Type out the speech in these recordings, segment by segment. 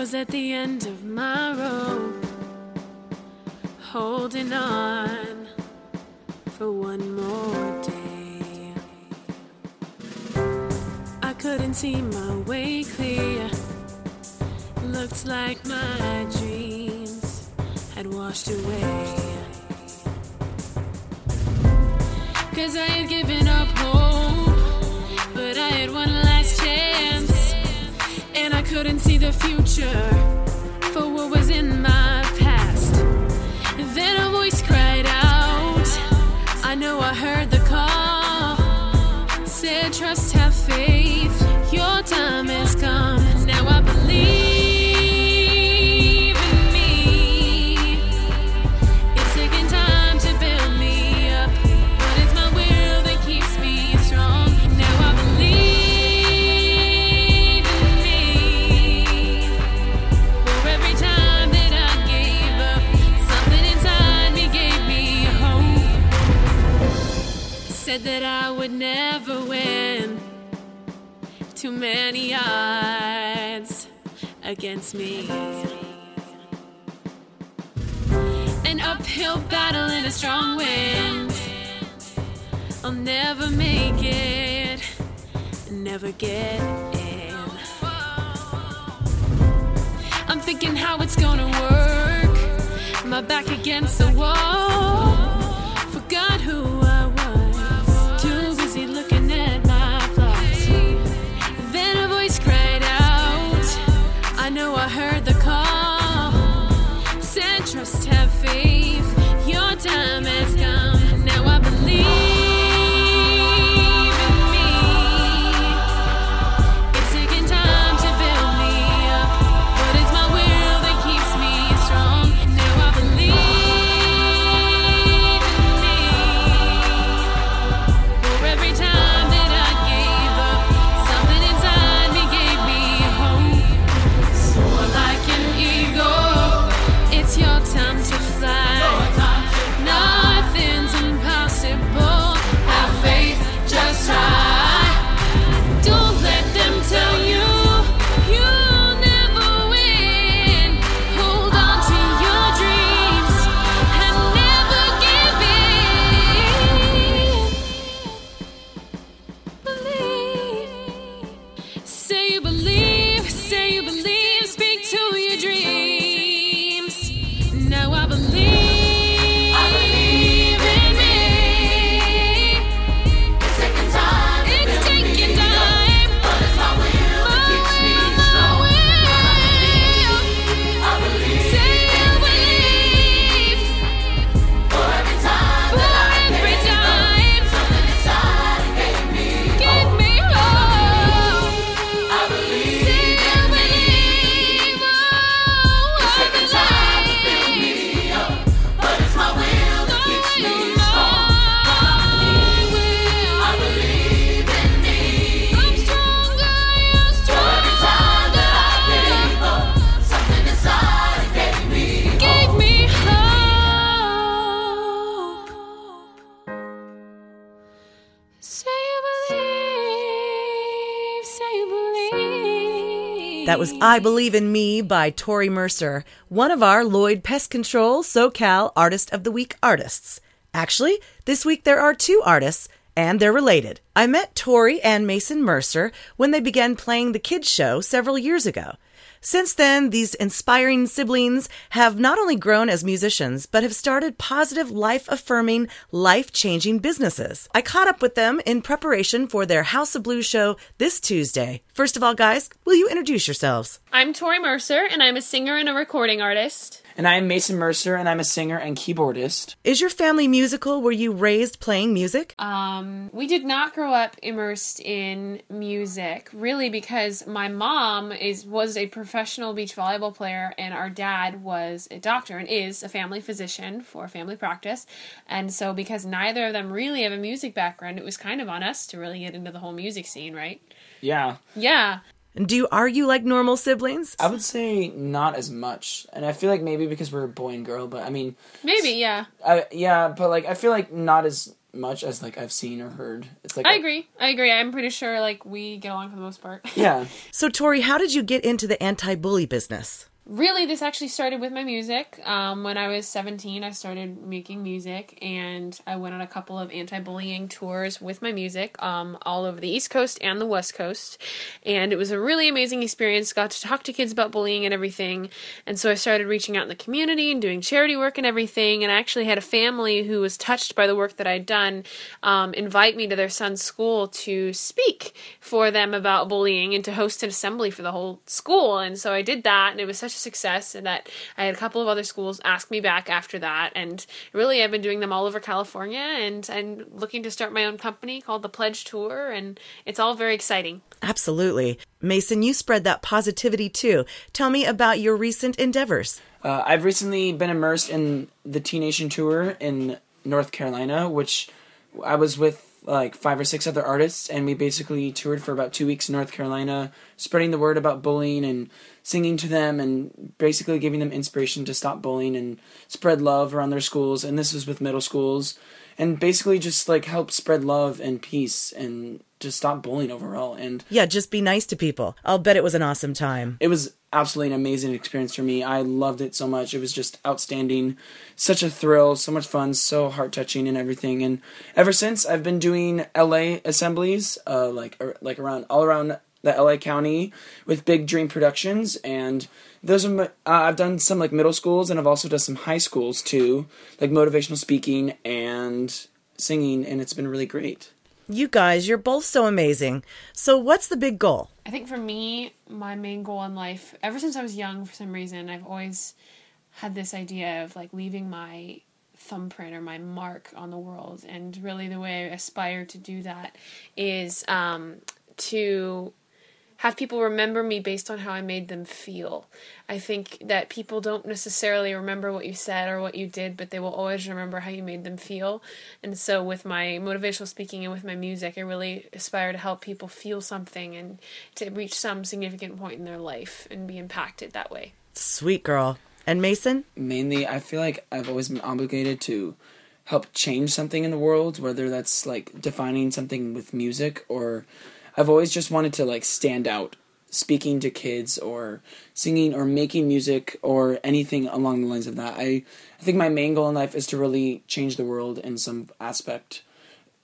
was at the end of my rope, holding on for one more day. I couldn't see my way clear. Looked like my dreams had washed away. Cause I had given up hope, but I had one couldn't see the future against me. An uphill battle in a strong wind. I'll never make it, never get in. I'm thinking how it's gonna work. My back against the wall. Believe. That was I Believe in Me by Tori Mercer, one of our Lloyd Pest Control SoCal Artist of the Week artists. Actually, this week there are two artists, and they're related. I met Tori and Mason Mercer when they began playing the kids' show several years ago. Since then, these inspiring siblings have not only grown as musicians, but have started positive, life affirming, life changing businesses. I caught up with them in preparation for their House of Blues show this Tuesday. First of all, guys, will you introduce yourselves? I'm Tori Mercer, and I'm a singer and a recording artist. And I'm Mason Mercer, and I'm a singer and keyboardist. Is your family musical? Were you raised playing music? Um, we did not grow up immersed in music, really, because my mom is was a professional beach volleyball player, and our dad was a doctor and is a family physician for family practice. And so, because neither of them really have a music background, it was kind of on us to really get into the whole music scene, right? Yeah, Yeah. And do you argue like normal siblings? I would say not as much, and I feel like maybe because we're a boy and girl, but I mean, Maybe, yeah. I, yeah, but like I feel like not as much as like I've seen or heard. It's like I a- agree. I agree. I'm pretty sure like we get along for the most part. Yeah. So, Tori, how did you get into the anti bully business? Really this actually started with my music. Um, when i was 17 i started making music and i went on a couple of anti-bullying tours with my music um, all over the east coast and the west coast. And it was a really amazing experience. Got to talk to kids about bullying and everything. And so i started reaching out in the community and doing charity work and everything. And i actually had a family who was touched by the work that i'd done um, invite me to their son's school to speak for them about bullying and to host an assembly for the whole school. And so i did that and it was such a success and that I had a couple of other schools ask me back after that and really I've been doing them all over California and I'm looking to start my own company called the Pledge Tour and it's all very exciting. Absolutely. Mason, you spread that positivity too. Tell me about your recent endeavors. Uh, I've recently been immersed in the T Nation tour in North Carolina, which I was with like five or six other artists, and we basically toured for about two weeks in North Carolina, spreading the word about bullying and singing to them, and basically giving them inspiration to stop bullying and spread love around their schools. And this was with middle schools, and basically just like help spread love and peace and just stop bullying overall. And Yeah, just be nice to people. I'll bet it was an awesome time. it was absolutely an amazing experience for me. I loved it so much. It was just outstanding. Such a thrill, so much fun, so heart touching and everything. And ever since I've been doing LA assemblies, uh, like or, like around all around the LA County with Big Dream Productions, and those are my, uh, I've done some like middle schools, and I've also done some high schools too, like motivational speaking and singing, and it's been really great. You guys, you're both so amazing. So, what's the big goal? I think for me, my main goal in life, ever since I was young, for some reason, I've always had this idea of like leaving my thumbprint or my mark on the world. And really, the way I aspire to do that is um, to have people remember me based on how I made them feel. I think that people don't necessarily remember what you said or what you did, but they will always remember how you made them feel. And so, with my motivational speaking and with my music, I really aspire to help people feel something and to reach some significant point in their life and be impacted that way. Sweet girl. And Mason? mainly i feel like i've always been obligated to help change something in the world whether that's like defining something with music or i've always just wanted to like stand out speaking to kids or singing or making music or anything along the lines of that. I i think my main goal in life is to really change the world in some aspect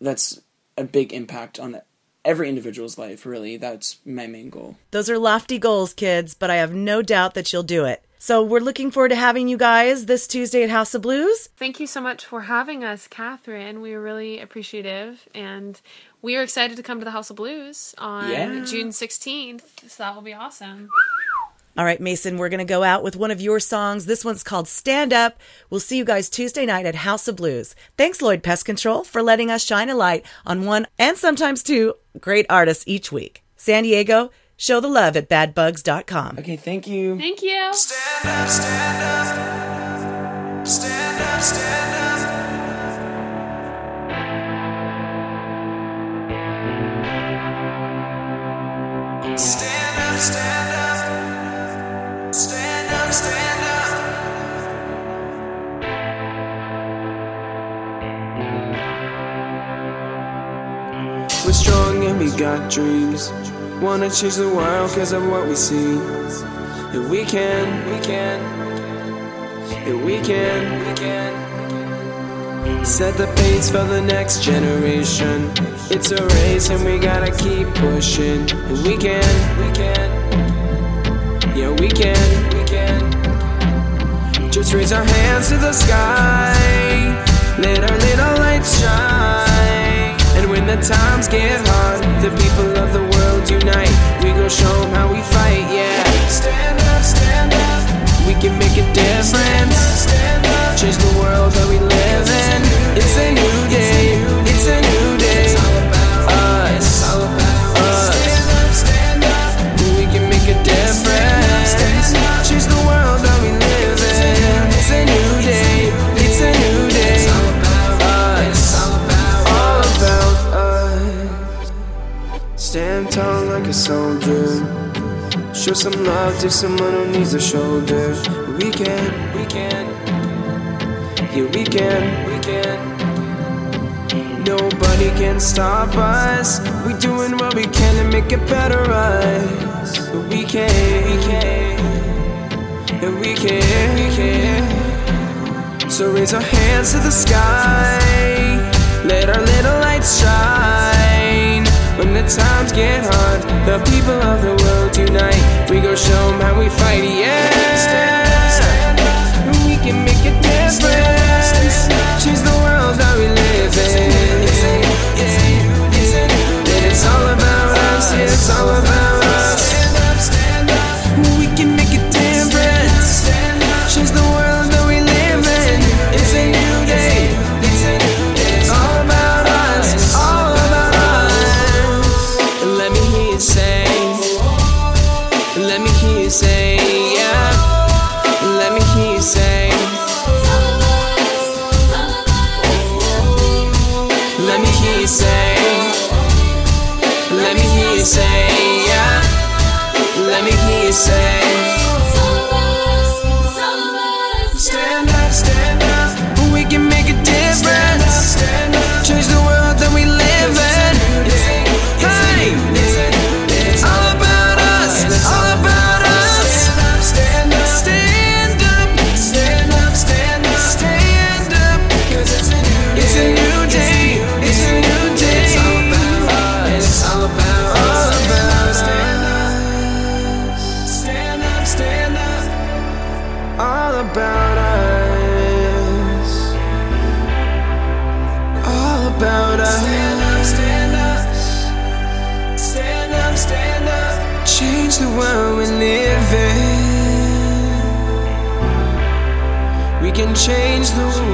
that's a big impact on every individual's life really. That's my main goal. Those are lofty goals, kids, but I have no doubt that you'll do it. So, we're looking forward to having you guys this Tuesday at House of Blues. Thank you so much for having us, Catherine. We are really appreciative, and we are excited to come to the House of Blues on Yeah. June 16th. So that will be awesome. All right, Mason, we're going to go out with one of your songs. This one's called Stand Up. We'll see you guys Tuesday night at House of Blues. Thanks, Lloyd Pest Control, for letting us shine a light on one and sometimes two great artists each week. San Diego, show the love at badbugs.com. okay thank you Thank you. Stand up, stand up. Stand up, stand up. Stand up, stand up. Stand up, stand up. We're strong and we got dreams. Wanna change the world cause of what we see. Yeah, we can, we can. Yeah, we can, we can. Set the pace for the next generation. It's a race and we gotta keep pushing. And we can, we can. Yeah, we can, we can. Just raise our hands to the sky. Let our little lights shine. And when the times get hard, the people of the show 'em how we fight, yeah. Stand up, stand up. We can make a difference. Stand tall like a soldier. Show some love to someone who needs a shoulder. We can, we can. Yeah, we can, we can. Nobody can stop us. We doing what we can to make it better, us. We can, we can, and we can, we can. So raise our hands to the sky. Let our little lights shine. When the times get hard, the people of the world unite. We go show 'em how we fight, yeah. We can make a difference. Change the say, yeah. Let me hear you say. The.